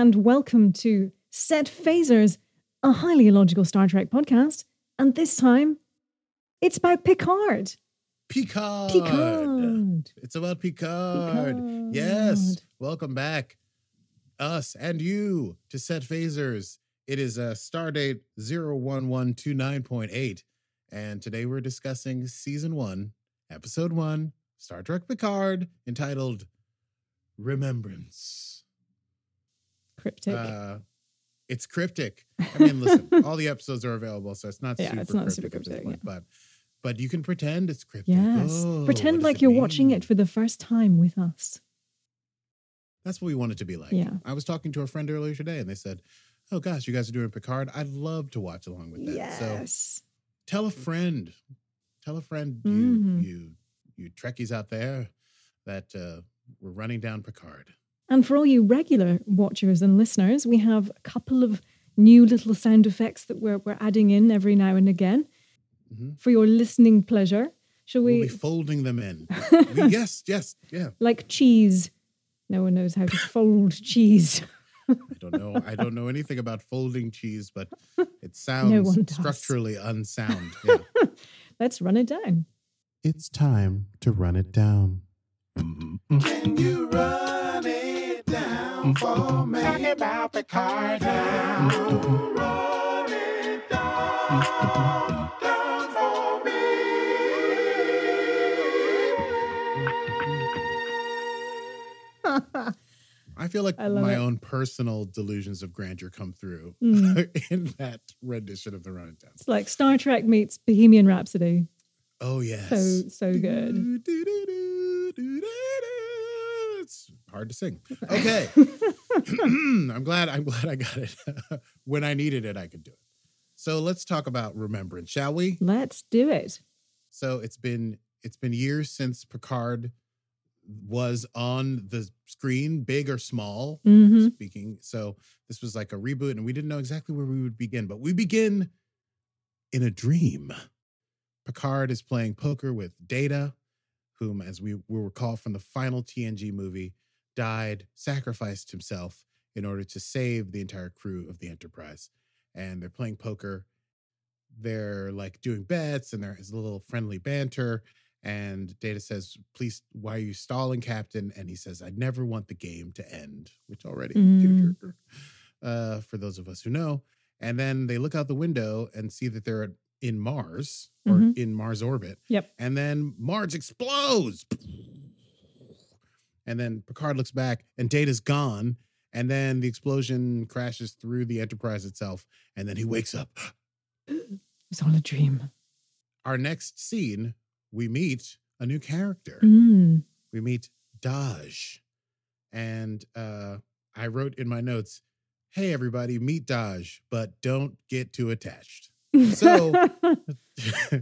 And welcome to Set Phasers, a highly illogical Star Trek podcast. And this time, it's about Picard. Picard. Picard. It's about Picard. Yes. Welcome back, us and you, to Set Phasers. It is a star date 01129.8. And today we're discussing season one, episode one, Star Trek Picard, entitled Remembrance. Cryptic. Uh, it's cryptic. I mean, listen, all the episodes are available, so it's not Yeah, super it's not cryptic super cryptic, point, yeah. but but you can pretend it's cryptic. yes. Oh, Pretend like you're watching it for the first time with us. That's what we want it to be like. Yeah. I was talking to a friend earlier today, and they said, "Oh gosh, you guys are doing Picard. I'd love to watch along with that." So Yes. tell a friend, tell a friend, you you you Trekkies out there, that uh, we're running down Picard. And for all you regular watchers and listeners, we have a couple of new little sound effects that we're, we're adding in every now and again Mhm. for your listening pleasure. Shall We'll we? be folding them in. We- yes, yes, yeah. like cheese. No one knows how to fold cheese. I don't know. I don't know anything about folding cheese, but it sounds one does. structurally unsound. Yeah. Let's run it down. It's time to run it down. Can you run it down for me? Talk about Picard now. Run it down, down for me. I feel like I my it. own personal delusions of grandeur come through Mm. in that rendition of the Run Down. It's like Star Trek meets Bohemian Rhapsody. Oh yes, So so good. It's hard to sing. Okay, I'm glad. I'm glad I got it when I needed it. I could do it. So let's talk about remembrance, shall we? Let's do it. So it's been it's been years since Picard was on the screen, big or small. hmm Speaking, so this was like a reboot, and we didn't know exactly where we would begin, but we begin in a dream. Picard is playing poker with Data, whom, as we will recall from the final TNG movie, died, sacrificed himself in order to save the entire crew of the Enterprise. And they're playing poker. They're like doing bets, and there is a little friendly banter. And Data says, Please, why are you stalling, Captain? And he says, I never want the game to end, which already, Mm. uh, for those of us who know. And then they look out the window and see that they're in Mars or Mhm. in Mars orbit. Yep. And then Mars explodes. And then Picard looks back and Data's gone. And then the explosion crashes through the Enterprise itself. And then he wakes up. It was all a dream. Our next scene, we meet a new character. Mm. We meet Dahj. And uh, I wrote in my notes, hey, everybody, meet Dahj, but don't get too attached. So-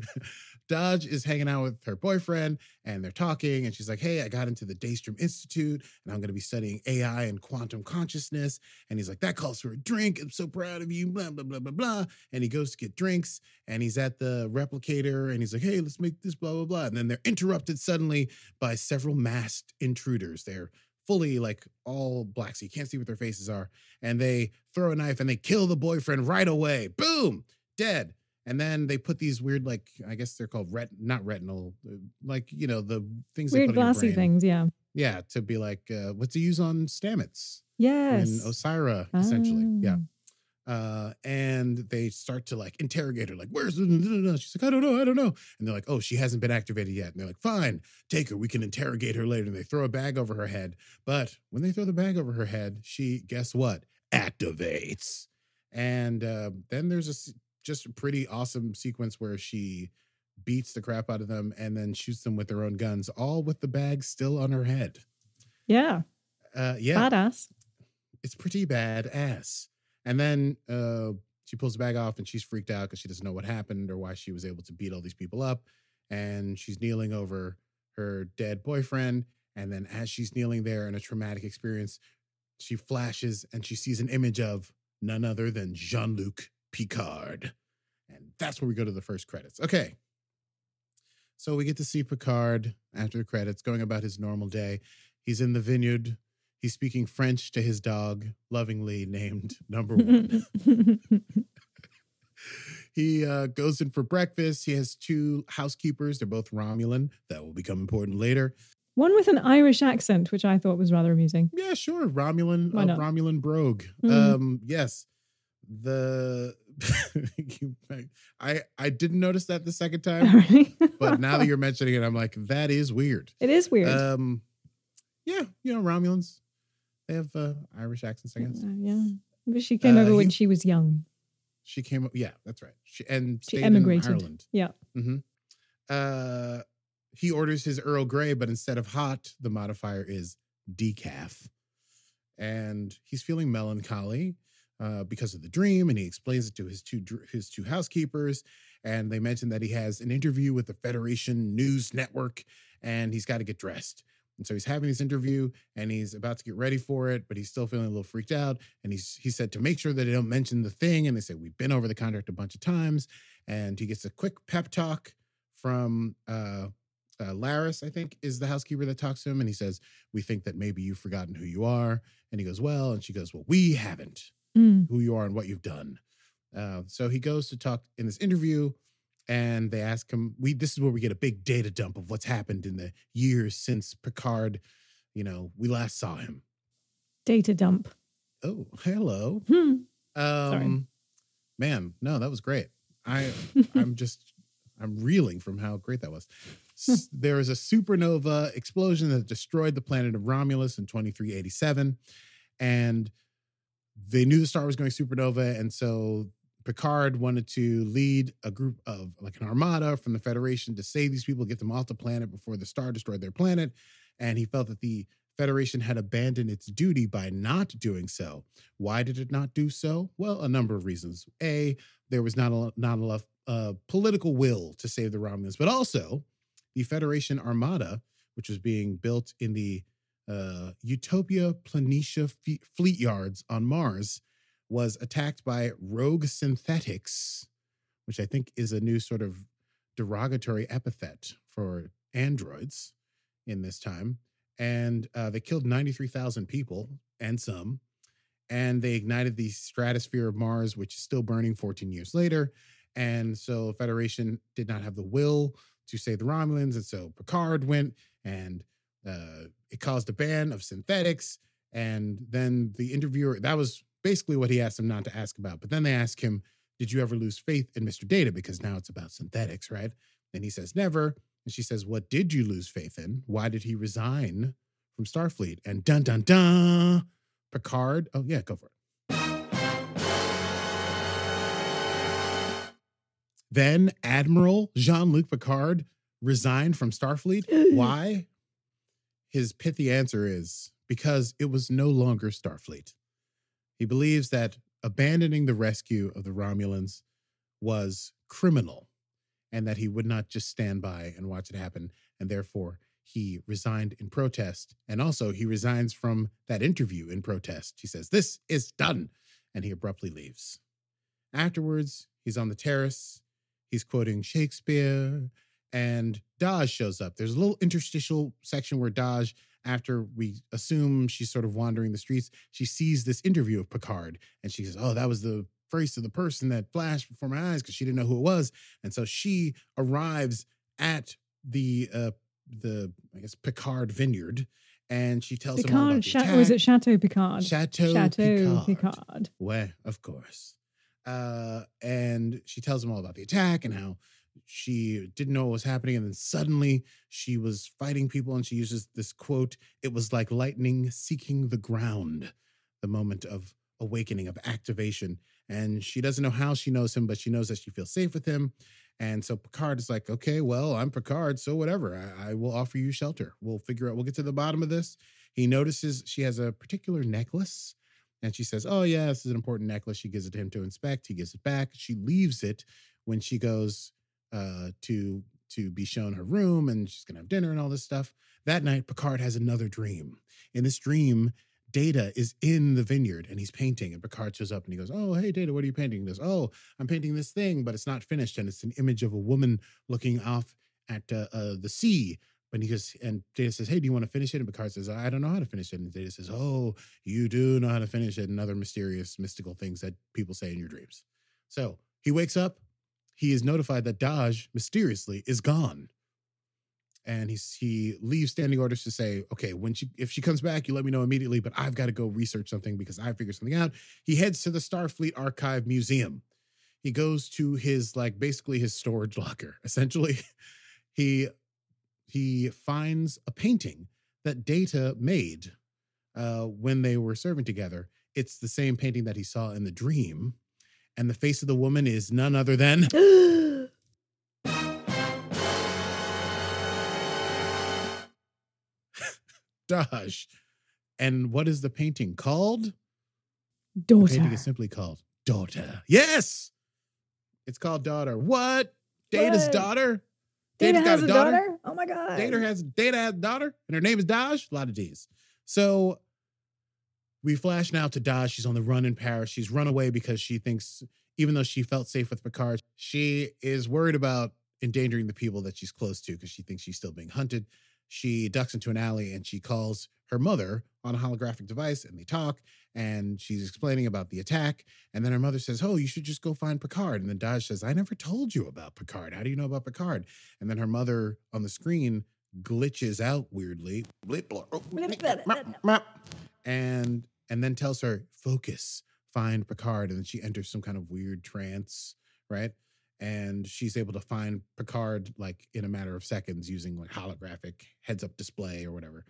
Dodge is hanging out with her boyfriend and they're talking. And she's like, Hey, I got into the Daystrom Institute and I'm going to be studying AI and quantum consciousness. And he's like, That calls for a drink. I'm so proud of you. Blah, blah, blah, blah, blah. And he goes to get drinks and he's at the replicator and he's like, Hey, let's make this, blah, blah, blah. And then they're interrupted suddenly by several masked intruders. They're fully like all black, so you can't see what their faces are. And they throw a knife and they kill the boyfriend right away. Boom, dead. And then they put these weird, like I guess they're called ret, not retinal, uh, like you know the things they Weird put in your glassy things, yeah. Yeah, to be like uh, what's he use on Stamets Yes. and Osyraa, essentially. Yeah. Ah. Uh, and they start to like interrogate her, like, where's the, she's like, I don't know, I don't know. And they're like, oh, she hasn't been activated yet. And they're like, fine, take her. We can interrogate her later. And they throw a bag over her head. But when they throw the bag over her head, she, guess what? Activates. And uh, then there's a just a pretty awesome sequence where she beats the crap out of them and then shoots them with their own guns, all with the bag still on her head. Yeah. Uh, yeah, Badass. it's pretty bad ass. And then uh, she pulls the bag off and she's freaked out because she doesn't know what happened or why she was able to beat all these people up. And she's kneeling over her dead boyfriend. And then as she's kneeling there in a traumatic experience, she flashes and she sees an image of none other than Jean Luc Picard. And that's where we go to the first credits. Okay. So we get to see Picard after the credits going about his normal day. He's in the vineyard. He's speaking French to his dog, lovingly named Number One. he uh, goes in for breakfast. He has two housekeepers. They're both Romulan. That will become important later. One with an Irish accent, which I thought was rather amusing. Yeah, sure. Romulan, uh. Romulan brogue. Mhm. Um, yes. The I I didn't notice that the second time, but now that you're mentioning it, I'm like, that is weird. it is weird. Um, yeah, you know, Romulans, they have uh, Irish accents, I guess. Uh, yeah. But she came Uh, over when he- she was young. She came up, yeah, that's right. She and She emigrated. in Ireland. Yeah. hmm Uh, he orders his Earl Grey, but instead of hot, the modifier is decaf. And he's feeling melancholy uh, because of the dream, and he explains it to his two his two housekeepers. And they mention that he has an interview with the Federation News Network, and he's got to get dressed. And so he's having this interview, and he's about to get ready for it, but he's still feeling a little freaked out. And he's he said to make sure that they don't mention the thing. And they say we've been over the contract a bunch of times. And he gets a quick pep talk from uh, uh, Laris, I think, is the housekeeper that talks to him, and he says, "We think that maybe you've forgotten who you are." And he goes, "Well," and she goes, "Well, we haven't Mm. who you are and what you've done." Uh, so he goes to talk in this interview, and they ask him. We this is where we get a big data dump of what's happened in the years since Picard. You know, we last saw him. Data dump. Oh, hello. Hmm. Um, man, no, that was great. I I'm just I'm reeling from how great that was. S- there a supernova explosion that destroyed the planet of Romulus in 2387, and they knew the star was going supernova, and so Picard wanted to lead a group of like an armada from the Federation to save these people, get them off the planet before the star destroyed their planet, and he felt that the Federation had abandoned its duty by not doing so. Why did it not do so? Well, a number of reasons. A, there was not a, not enough uh, political will to save the Romulans, but also the Federation Armada, which was being built in the uh, Utopia Planitia fe- fleet yards on Mars, was attacked by rogue synthetics, which I think is a new sort of derogatory epithet for androids in this time. And uh, they killed 93,000 people and some. And they ignited the stratosphere of Mars, which is still burning 14 years later. And so Federation did not have the will to save the Romulans. And so Picard went and uh, it caused a ban of synthetics. And then the interviewer, that was basically what he asked him not to ask about. But then they asked him, Did you ever lose faith in Mr. Data? Because now it's about synthetics, right? And he says, Never. And she says, What did you lose faith in? Why did he resign from Starfleet? And dun dun dun, Picard. Oh, yeah, go for it. Then Admiral Jean Luc Picard resigned from Starfleet. Why? His pithy answer is because it was no longer Starfleet. He believes that abandoning the rescue of the Romulans was criminal and that he would not just stand by and watch it happen. And therefore, he resigned in protest. And also, he resigns from that interview in protest. He says, This is done. And he abruptly leaves. Afterwards, he's on the terrace. He's quoting Shakespeare, and Dahj shows up. There's a little interstitial section where Dahj, after we assume she's sort of wandering the streets, she sees this interview of Picard, and she says, "Oh, that was the face of the person that flashed before my eyes," because she didn't know who it was, and so she arrives at the uh, the I guess Picard vineyard, and she tells him all about the or is it Chateau Picard? Chateau, Chateau Picard. Picard. Well, of course. Uh, and she tells him all about the attack and how she didn't know what was happening. And then suddenly she was fighting people and she uses this quote It was like lightning seeking the ground, the moment of awakening, of activation. And she doesn't know how she knows him, but she knows that she feels safe with him. And so Picard is like, okay, well, I'm Picard, so whatever. I, I will offer you shelter. We'll figure out, we'll get to the bottom of this. He notices she has a particular necklace. And she says, Oh, yeah, this is an important necklace. She gives it to him to inspect. He gives it back. She leaves it when she goes uh, to to be shown her room and she's gonna have dinner and all this stuff. That night, Picard has another dream. In this dream, Data is in the vineyard and he's painting, and Picard shows up and he goes, "Oh, hey, Data, what are you painting?" This, "Oh, I'm painting this thing, but it's not finished, and it's an image of a woman looking off at uh, uh, the sea." But he goes, and Data says, "Hey, do you want to finish it?" And Picard says, "I don't know how to finish it." And Data says, "Oh, you do know how to finish it," and other mysterious, mystical things that people say in your dreams. So he wakes up. He is notified that Dahj mysteriously is gone and he's he leaves standing orders to say, okay, when she if she comes back, you let me know immediately. But I've got to go research something because I figured something out. He heads to the Starfleet Archive Museum. He goes to his like basically his storage locker. Essentially, he he finds a painting that Data made uh, when they were serving together. It's the same painting that he saw in the dream, and the face of the woman is none other than Dahj. And what is the painting called? Daughter. The painting is simply called Daughter. Yes. It's called Daughter. What? Data's What? daughter? Data Data's got has a daughter? daughter? Oh my god. Data has Data has a daughter, and her name is Dahj. A lot of D's. So we flash now to Dahj. She's on the run in Paris. She's run away because she thinks, even though she felt safe with Picard, she is worried about endangering the people that she's close to because she thinks she's still being hunted. She ducks into an alley and she calls her mother on a holographic device and they talk and she's explaining about the attack. And then her mother says, Oh, you should just go find Picard. And then Dahj says, I never told you about Picard. How do you know about Picard? And then her mother on the screen glitches out weirdly. And and then tells her, focus, find Picard. And then she enters some kind of weird trance, right? And she's able to find Picard like in a matter of seconds using like holographic heads up display or whatever.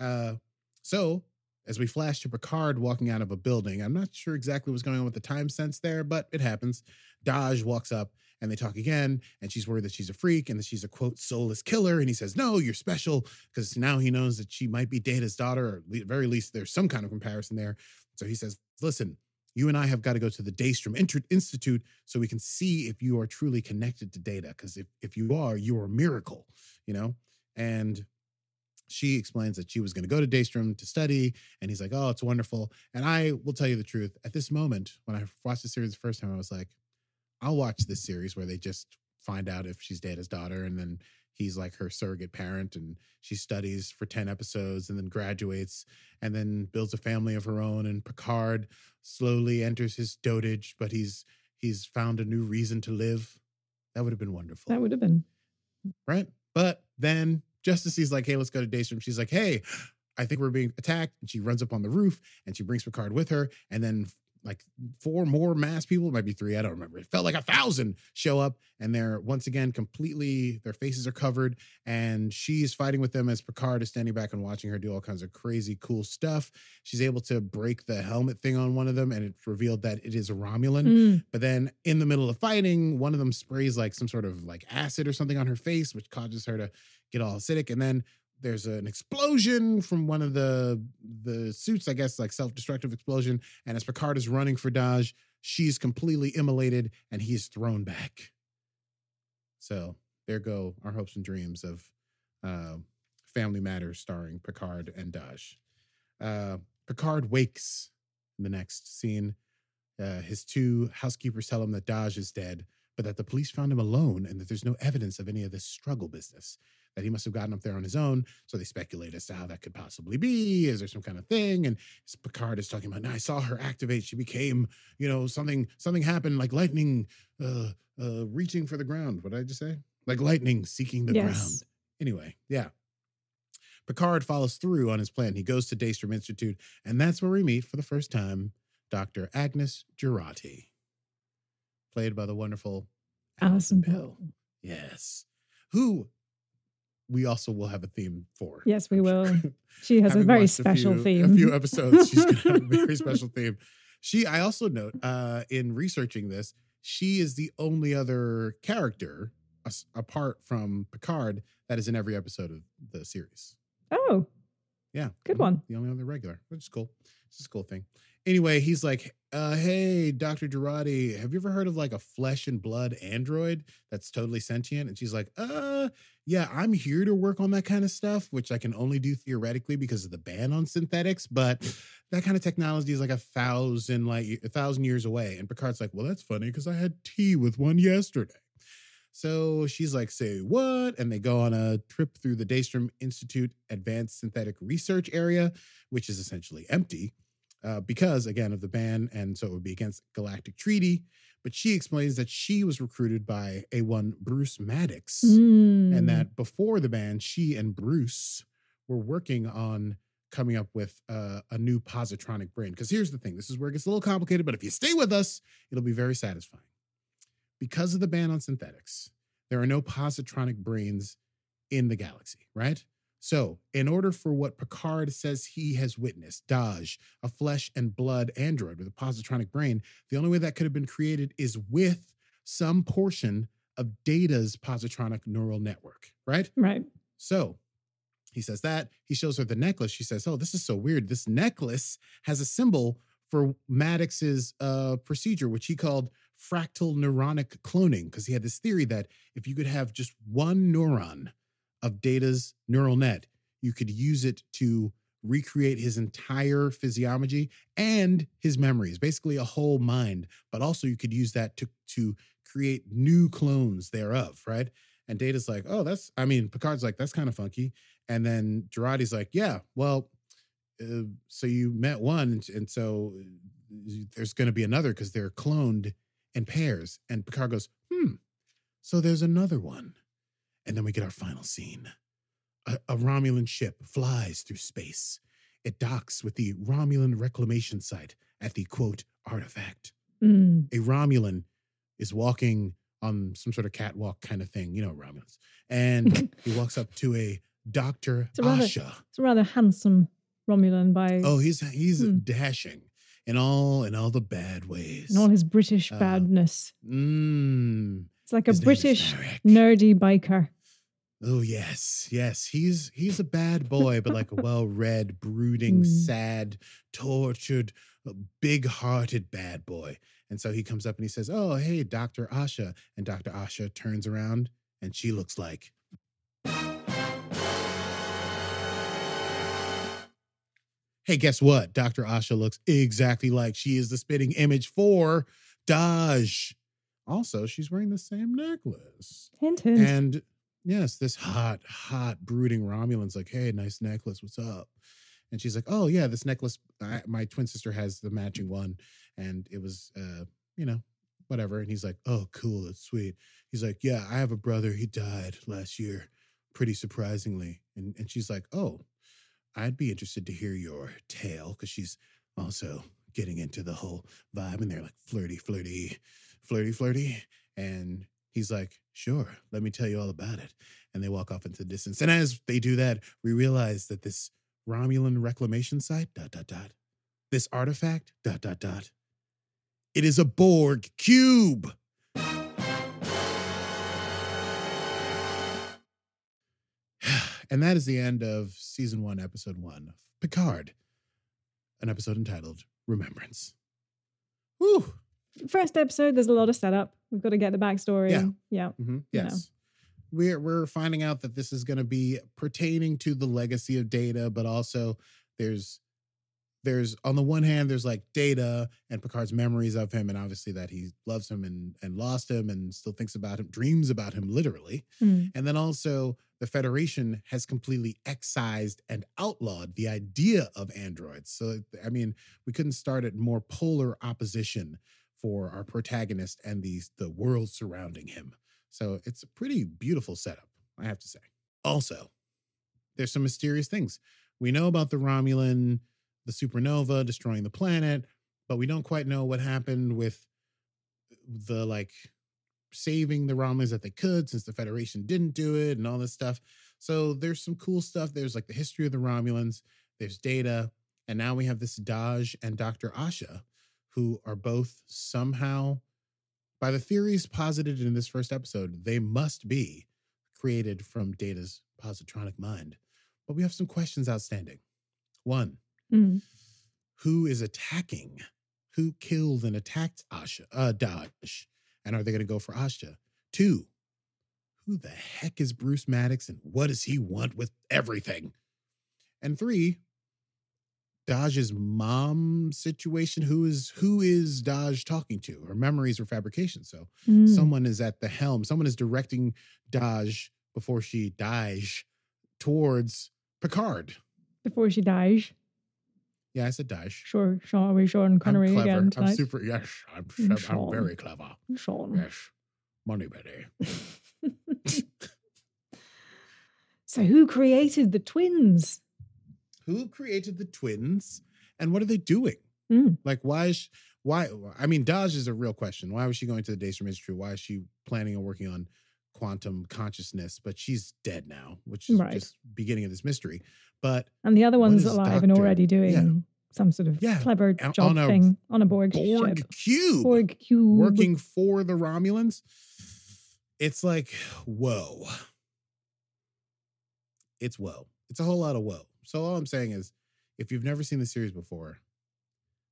Uh, so as we flash to Picard walking out of a building, I'm not sure exactly what's going on with the time sense there, but it happens. Dahj walks up and they talk again, and she's worried that she's a freak and that she's a quote soulless killer. And he says, No, you're special, because now he knows that she might be Data's daughter, or at very least there's some kind of comparison there. So he says, Listen, you and I have got to go to the Daystrom Institute so we can see if you are truly connected to Data. Because if, if you are, you are a miracle, you know? And she explains that she was going to go to Daystrom to study, and he's like, "Oh, it's wonderful." And I will tell you the truth. At this moment, when I watched the series the first time, I was like, "I'll watch this series where they just find out if she's Data's daughter, and then he's like her surrogate parent, and she studies for ten episodes, and then graduates, and then builds a family of her own. And Picard slowly enters his dotage, but he's he's found a new reason to live. That would have been wonderful That would have been. right? But then just as he's like, hey, let's go to Daystrom, she's like, hey, I think we're being attacked. And she runs up on the roof and she brings Picard with her. And then like four more mass people, it might be three, I don't remember. It felt like a thousand show up and they're once again completely, their faces are covered. And she's fighting with them as Picard is standing back and watching her do all kinds of crazy, cool stuff. She's able to break the helmet thing on one of them and it's revealed that it is a Romulan. Mm. But then in the middle of fighting, one of them sprays like some sort of like acid or something on her face, which causes her to get all acidic. And then there's an explosion from one of the the suits, I guess, like self-destructive explosion. And as Picard is running for Dodge, she's completely immolated and he's thrown back. So there go our hopes and dreams of uh, Family Matters starring Picard and Dodge. Uh, Picard wakes in the next scene. Uh, his two housekeepers tell him that Dodge is dead, but that the police found him alone and that there's no evidence of any of this struggle business. That he must have gotten up there on his own. So they speculate as to how that could possibly be. Is there some kind of thing? And Picard is talking about, no, I saw her activate. She became, you know, something, something happened like lightning uh, uh, reaching for the ground. What did I just say? Like lightning seeking the ground. Anyway, yeah. Picard follows through on his plan. He goes to Daystrom Institute, and that's where we meet for the first time Dr. Agnes Jurati, played by the wonderful Allison Pill. Yes. Who we also will have a theme for. Yes, we will. She has a very special few- theme. A few episodes. She's going to have a very special theme. she I also note uh in researching this, she is the only other character as- apart from Picard that is in every episode of the series. Oh, Yeah. Good mhm, one. The only other regular, which is cool. It's a cool thing. Anyway, he's like, uh, hey, Dr. Jurati, have you ever heard of like a flesh and blood android that's totally sentient? And she's like, uh, yeah, I'm here to work on that kind of stuff, which I can only do theoretically because of the ban on synthetics, but that kind of technology is like a thousand like a thousand years away. And Picard's like, well, that's funny because I had tea with one yesterday. So she's like, say what? And they go on a trip through the Daystrom Institute Advanced Synthetic Research Area, which is essentially empty uh, because, again, of the ban. And so it would be against Galactic Treaty. But she explains that she was recruited by A1 Bruce Maddox Mm. and that before the ban, she and Bruce were working on coming up with uh, a new positronic brain. Because here's the thing this is where it gets a little complicated, but if you stay with us, it'll be very satisfying. Because of the ban on synthetics, there are no positronic brains in the galaxy, right? So, in order for what Picard says he has witnessed, Dahj, a flesh and blood android with a positronic brain, the only way that could have been created is with some portion of Data's positronic neural network, right? right. So he says that. He shows her the necklace. She says, Oh, this is so weird. This necklace has a symbol for Maddox's uh, procedure, which he called fractal neuronic cloning, because he had this theory that if you could have just one neuron of Data's neural net, you could use it to recreate his entire physiology and his memories, basically a whole mind. But also, you could use that to to create new clones thereof, right? And Data's like, oh, that's, I mean, Picard's like, that's kind of funky. And then Jurati's like, yeah, well, uh, so you met one, and, so uh, there's going to be another because they're cloned in pairs. And Picard goes, hmm, so there's another one. And then we get our final scene. A, a Romulan ship flies through space. It docks with the Romulan reclamation site at the quote artifact Mm. a Romulan is walking on some sort of catwalk kind of thing, you know, Romulans. And he walks up to a Dr. It's a rather- Asha. It's a rather handsome Romulan by Oh, he's he's Hmm. dashing in all in all the bad ways. in all his British Uh, badness. Mm, It's like a his name is British nerdy biker. Oh yes, yes. He's he's a bad boy, but like a well-read, brooding, Mm. sad, tortured, uh, big-hearted bad boy. And so he comes up and he says, "Oh, hey, Dr. Asha." And Dr. Asha turns around and she looks like Hey, guess what? Dr. Asha looks exactly like she is the spitting image for Dahj. Also, she's wearing the same necklace. Hint, hint. And yes, this hot, hot, brooding Romulan's like, hey, nice necklace. What's up? And she's like, oh, yeah, this necklace, I, my twin sister has the matching one. And it was, uh, you know, whatever. And he's like, oh, cool. That's sweet. He's like, yeah, I have a brother. He died last year, pretty surprisingly. And, and she's like, oh, I'd be interested to hear your tale because she's also getting into the whole vibe. And they're like, flirty, flirty, flirty, flirty. And he's like, sure, let me tell you all about it. And they walk off into the distance. And as they do that, we realize that this Romulan reclamation site, dot, dot, dot, this artifact, dot, dot, dot, it is a Borg cube. And that is the end of season one, episode one of Picard, an episode entitled Remembrance. Woo! First episode, there's a lot of setup. We've got to get the backstory. Yeah. Yeah. Mhm, You know. Yes. We're we're finding out that this is going to be pertaining to the legacy of Data, but also there's there's on the one hand there's like Data and Picard's memories of him, and obviously that he loves him and and lost him and still thinks about him, dreams about him literally, Mm. and then also the Federation has completely excised and outlawed the idea of androids. So I mean, we couldn't start at more polar opposition for our protagonist and the the world surrounding him. So it's a pretty beautiful setup, I have to say. Also, there's some mysterious things. We know about the Romulan, the supernova destroying the planet, but we don't quite know what happened with the like saving the Romulans that they could since the Federation didn't do it and all this stuff. So there's some cool stuff. There's like the history of the Romulans, there's data, and now we have this Dahj and Dr. Asha who are both somehow, by the theories posited in this first episode, they must be created from Data's positronic mind. But we have some questions outstanding. One, Mm. who is attacking? Who killed and attacked Asha, uh, Dodge? And are they going to go for Asha? Two, who the heck is Bruce Maddox and what does he want with everything? And three, Dodge's mom situation. Who is who is Dodge talking to? Her memories were fabrication. So Mm. someone is at the helm. Someone is directing Dodge before she dies towards Picard. Before she dies. Yeah, I said Dodge. Sure, Sean, we Sean I'm Connery clever. again I'm super. Yes, I'm. Mm, I'm very clever. Sean. Yes, money Betty. so who created the twins? Who created the twins, and what are they doing? Mm. Like, why is sh- why? I mean, Dodge is a real question. Why was she going to the Daystrom Institute? Why is she planning on working on quantum consciousness? But she's dead now, which is Right. just beginning of this mystery. But And the other one's alive and already doing Yeah. some sort of Yeah, clever job on a thing on a Borg, Borg ship. cube, Borg cube. working for the Romulans. It's like whoa. It's whoa. It's a whole lot of whoa. So all I'm saying is, if you've never seen the series before,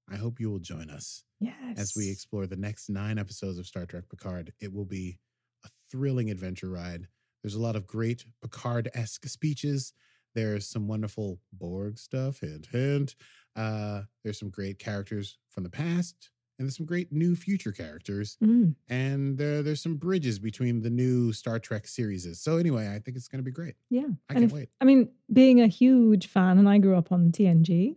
I hope you will join us Yes. as we explore the next nine episodes of Star Trek Picard. It will be a thrilling adventure ride. There's a lot of great Picard esque speeches. There's some wonderful Borg stuff, hint, hint. Uh, there's some great characters from the past, and there's some great new future characters. Mm. And there, there's some bridges between the new Star Trek series. So, anyway, I think it's going to be great. Yeah. I and can't if, wait. I mean, being a huge fan, and I grew up on TNG,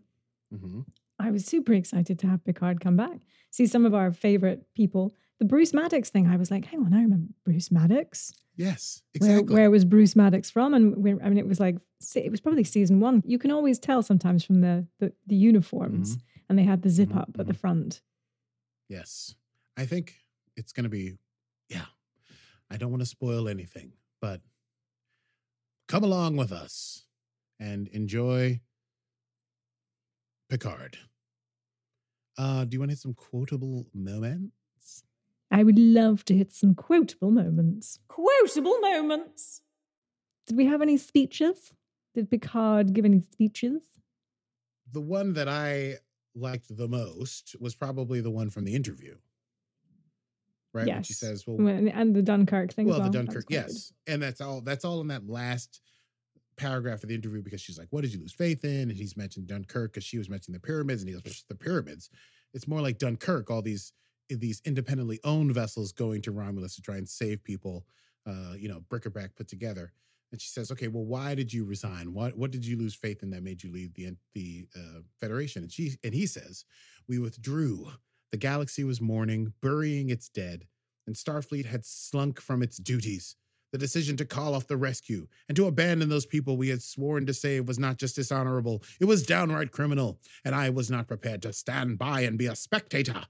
hmm I was super excited to have Picard come back. See some of our favorite people. The Bruce Maddox thing, I was like, hang on, I remember Bruce Maddox. Yes, Where, exactly. where was Bruce Maddox from? And I mean, it was like it was probably season one. You can always tell sometimes from the the, the uniforms, Mm-hmm. and they had the zip Mhm, up at the front. Yes. I think it's going to be, yeah. I don't want to spoil anything, but come along with us and enjoy Picard. Uh, do you want to hit some quotable moments? I would love to hit some quotable moments. Quotable moments. Did we have any speeches? Did Picard give any speeches? The one that I liked the most was probably the one from the interview. Right? When she says, well, And the Dunkirk thing. well, the well. Was Dunkirk, yes, and that's all. That's all in that last paragraph of the interview because she's like, "What did you lose faith in?" And he's mentioned Dunkirk because she was mentioning the pyramids, and he goes, "The pyramids." It's more like Dunkirk. All these these independently owned vessels going to Romulus to try and save people. Uh, you know, bric-a-brac put together. And she says, "Okay, well, why did you resign? What what did you lose faith in that made you leave the the uh, Federation?" And she and he says, "We withdrew. The galaxy was mourning, burying its dead, and Starfleet had slunk from its duties. The decision to call off the rescue and to abandon those people we had sworn to save was not just dishonorable; it was downright criminal. And I was not prepared to stand by and be a spectator.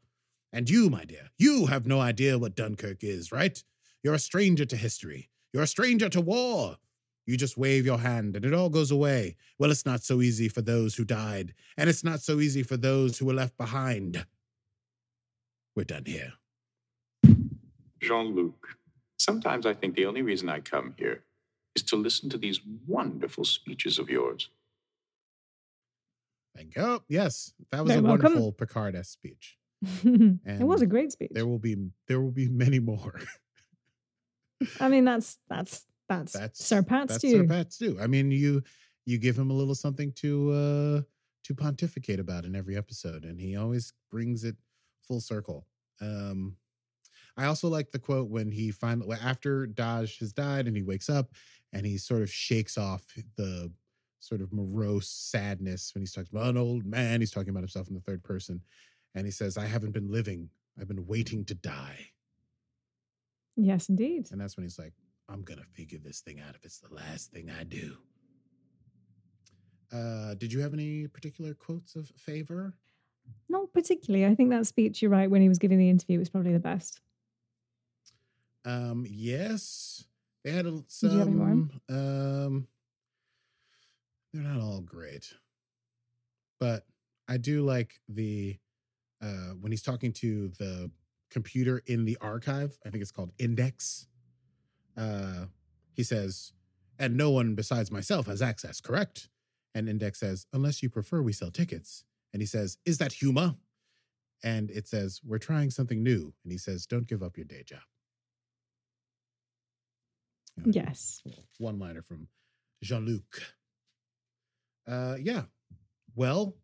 And you, my dear, you have no idea what Dunkirk is, right? You're a stranger to history. You're a stranger to war." You just wave your hand and it all goes away. Well, it's not so easy for those who died, and it's not so easy for those who were left behind. We're done here. Jean Luc, sometimes I think the only reason I come here is to listen to these wonderful speeches of yours. Thank you. Oh, yes, that was Very a welcome. wonderful Picard speech. it was a great speech. There will be there will be many more. I mean, that's that's that's, That's Sir Pat's that's. Sir Pat's due. I mean, you you give him a little something to uh to pontificate about in every episode, and he always brings it full circle. Um I also like the quote when he finally after Dahj has died and he wakes up and he sort of shakes off the sort of morose sadness when he's talking about an old man. He's talking about himself in the third person. And he says, I haven't been living. I've been waiting to die. Yes, indeed. And that's when he's like, I'm gonna figure this thing out if it's the last thing I do. Uh, did you have any particular quotes of favor? Not particularly. I think that speech, you're right, when he was giving the interview was probably the best. Um, yes, they had a, you have any more? some. Um, they're not all great, but I do like the uh, when he's talking to the computer in the archive, I think it's called Index. Uh, he says, "And no one besides myself has access, correct?" And Index says, "Unless you prefer, we sell tickets." And he says, "Is that Huma?" And it says, "We're trying something new." And he says, "Don't give up your day job." You know, Yes. one liner from Jean Luc. Uh, yeah. Well,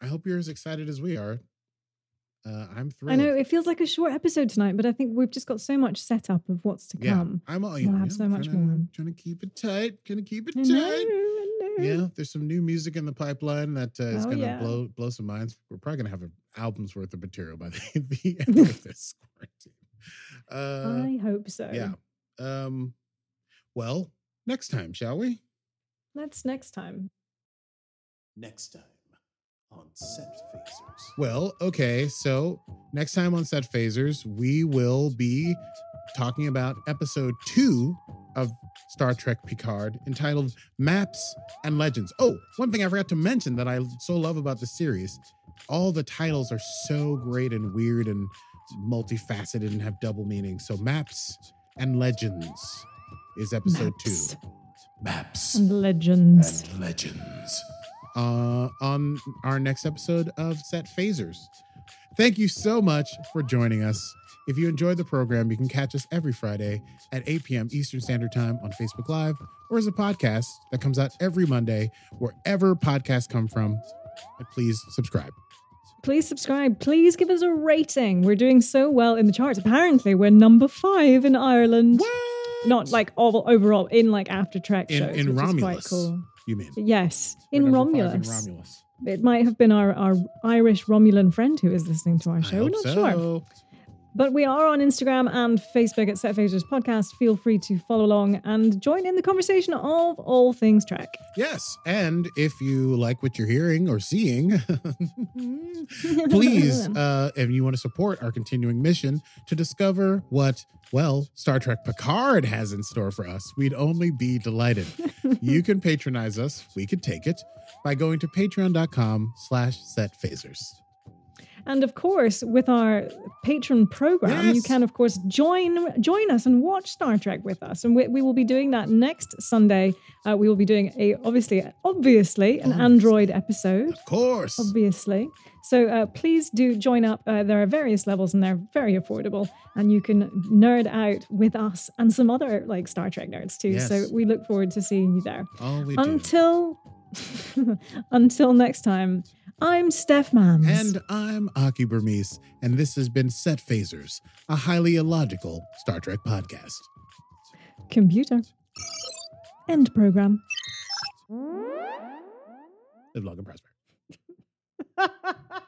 I hope you're as excited as we are. Uh, I'm thrilled. I know it feels like a short episode tonight, but I think we've just got so much setup of what's to Yeah, come. I'm all. We'll You know, have yeah, so much trying to- more. Trying to keep it tight. Gonna keep it I tight. know, I know. Yeah, there's some new music in the pipeline that uh, is Oh, gonna yeah. blow blow some minds. We're probably gonna have an album's worth of material by the, the end of this quarantine. Uh, I hope so. yeah. Um. Well, next time, shall we? That's next time. Next time on Set Phasers. Well, okay. So next time on Set Phasers, we will be talking about episode two of Star Trek Picard entitled Maps and Legends. Oh, one thing I forgot to mention that I so love about the series all the titles are so great and weird and multifaceted and have double meanings. So, Maps and Legends is episode Maps two. Maps And legends. and legends. Uh, on our next episode of Set Phasers. Thank you so much for joining us. If you enjoyed the program, you can catch us every Friday at 8 p.m. Eastern Standard Time on Facebook Live or as a podcast that comes out every Monday, wherever podcasts come from. Please subscribe. Please subscribe. Please give us a rating. We're doing so well in the charts. Apparently, we're number five in Ireland. Not like all, overall in like after Trek In- shows, in which is quite Romulus. cool. You mean? Yes, in Romulus. In Romulus. It might have been our, our Irish Romulan friend who is listening to our show. We're not so. sure. But we are on Instagram and Facebook at Set Phasers Podcast. Feel free to follow along and join in the conversation of all things Trek. Yes. And if you like what you're hearing or seeing, please, uh, if you want to support our continuing mission to discover what, well, Star Trek Picard has in store for us, we'd only be delighted. you can patronize us, we could take it, by going to patreon.com slash set phasers. And of course, with our patron program, you can of course join join us and watch Star Trek with us. And we, we will be doing that next Sunday. Uh, we will be doing a obviously obviously an. Android episode. Of course. Obviously. So uh, please do join up. Uh, there are various levels and they're very affordable. And you can nerd out with us and some other like Star Trek nerds too. So we look forward to seeing you there. All we do. Until next time, I'm Steph Mams. And I'm Aki Burmese, and this has been Set Phasers, a highly illogical Star Trek podcast. Computer. End program. Live long and prosper.